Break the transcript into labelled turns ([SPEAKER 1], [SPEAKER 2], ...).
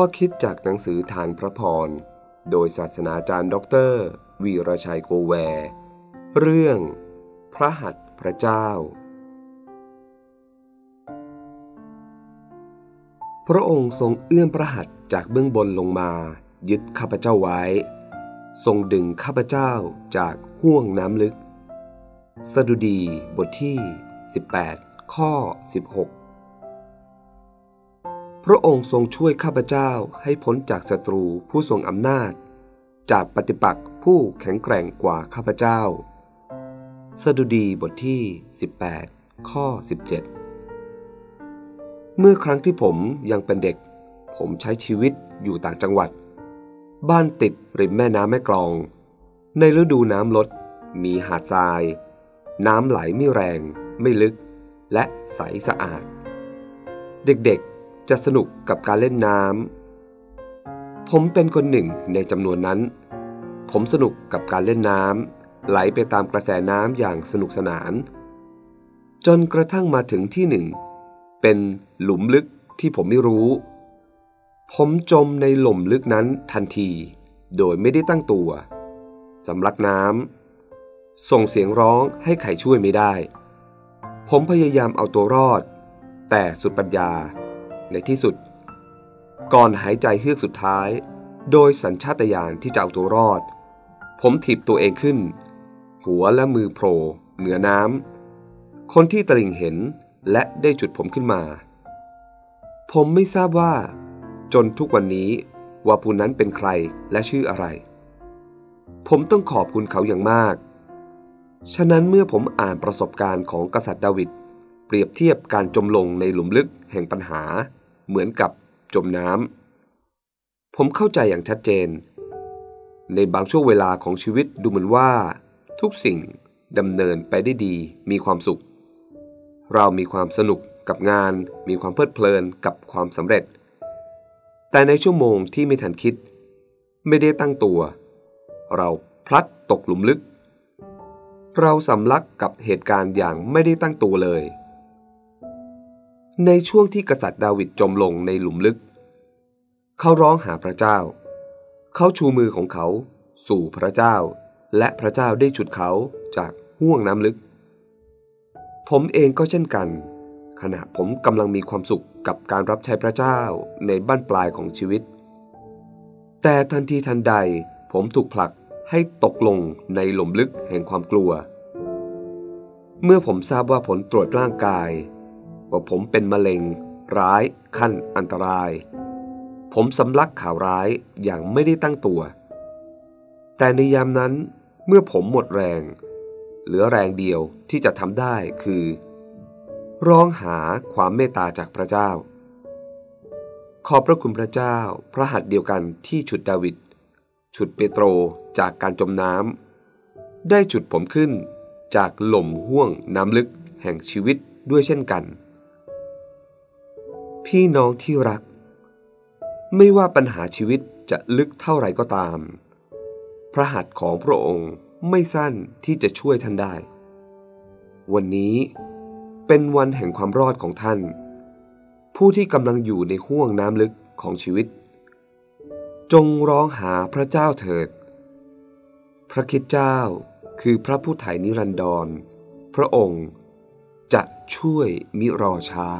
[SPEAKER 1] ข้อคิดจากหนังสือทางพระพร โดยศาสนาจารย์ด็อกเตอร์วีรชัยโกแว เรื่อง พระหัตถ์พระเจ้า พระองค์ทรงเอื้อมพระหัตถ์จากเบื้องบนลงมา ยึดข้าพเจ้าไว้ ทรงดึงข้าพเจ้าจากห้วงน้ำลึก สดุดีบทที่ 18 ข้อ 16 พระองค์ทรงช่วยข้าพเจ้าให้พ้นจากศัตรูผู้ทรงอำนาจ จากปฏิปักษ์ผู้แข็งแกร่งกว่าข้าพเจ้า สดุดีบทที่ 18 ข้อ 17 เมื่อครั้งที่ผมยังเป็นเด็ก ผมใช้ชีวิตอยู่ต่างจังหวัด บ้านติดริมแม่น้ำแม่กลอง ในฤดูน้ำลด มีหาดทราย น้ำไหลไม่แรง ไม่ลึก และใสสะอาด เด็ก จะสนุกกับการเล่นน้ำ ผมเป็นคนหนึ่งในจำนวนนั้น ผมสนุกกับการเล่นน้ำไหลไปตามกระแสน้ำอย่างสนุกสนาน จนกระทั่งมาถึงที่หนึ่ง เป็นหลุมลึกที่ผมไม่รู้ ผมจมในหล่มลึกนั้นทันที โดยไม่ได้ตั้งตัวสำลักน้ำส่งเสียงร้องให้ใครช่วยไม่ได้ ผมพยายามเอาตัวรอด แต่สุดปัญญา ในที่สุด ก่อนหายใจเฮือกสุดท้าย โดยสัญชาตญาณที่จะเอาตัวรอด ผมถีบตัวเองขึ้น หัวและมือโผล่เหนือน้ำคนที่ตลิ่งเห็นและได้จุดผมขึ้นมา ผมไม่ทราบว่า จนทุกวันนี้ว่าผู้นั้นเป็นใครและชื่ออะไร ผมต้องขอบคุณเขาอย่างมาก ฉะนั้นเมื่อผมอ่านประสบการณ์ของกษัตริย์ดาวิดเปรียบเทียบการจมลงในหลุมลึกแห่งปัญหา เหมือนกับจมน้ำผมเข้าใจอย่างชัดเจน ในบางช่วงเวลาของชีวิตดูเหมือนว่า ทุกสิ่งดำเนินไปได้ดีมีความสุข เรามีความสนุกกับงาน มีความเพลิดเพลินกับความสำเร็จ แต่ในชั่วโมงที่ไม่ทันคิด ไม่ได้ตั้งตัว เราพลัดตกหลุมลึก เราสำลักกับเหตุการณ์อย่างไม่ได้ตั้งตัวเลย ในช่วงที่กษัตริย์ดาวิดจมลงในหลุมลึก เขาร้องหาพระเจ้า เขาชูมือของเขา สู่พระเจ้า และพระเจ้าได้ฉุดเขาจากห่วงน้ำลึก ผมเองก็เช่นกัน ขณะผมกำลังมีความสุขกับการรับใช้พระเจ้าในบ้านปลายของชีวิต แต่ทันทีทันใดผมถูกผลักให้ตกลงในหลุมลึกแห่งความกลัว เมื่อผมทราบว่าผลตรวจร่างกาย ว่าผมเป็นมะเร็ง ร้าย ขั้นอันตราย ผมสำลักข่าวร้ายอย่างไม่ได้ตั้งตัว แต่ในยามนั้นเมื่อผมหมดแรง เหลือแรงเดียวที่จะทำได้คือ ร้องหาความเมตตาจากพระเจ้า ขอบพระคุณพระเจ้า พระหัตถ์เดียวกันที่ฉุดดาวิดฉุดเปโตรจากการจมน้ำได้ฉุดผมขึ้นจากหล่มห่วงน้ำลึกแห่งชีวิตด้วยเช่นกัน พี่น้องที่รัก ไม่ว่าปัญหาชีวิตจะลึกเท่าไหร่ก็ตาม พระหัตถ์ของพระองค์ไม่สั้นที่จะช่วยท่านได้ วันนี้เป็นวันแห่งความรอดของท่าน ผู้ที่กำลังอยู่ในห่วงน้ำลึกของชีวิต จงร้องหาพระเจ้าเถิด พระคิดเจ้าคือพระผู้ไถ่นิรันดร พระองค์จะช่วยมิรอช้า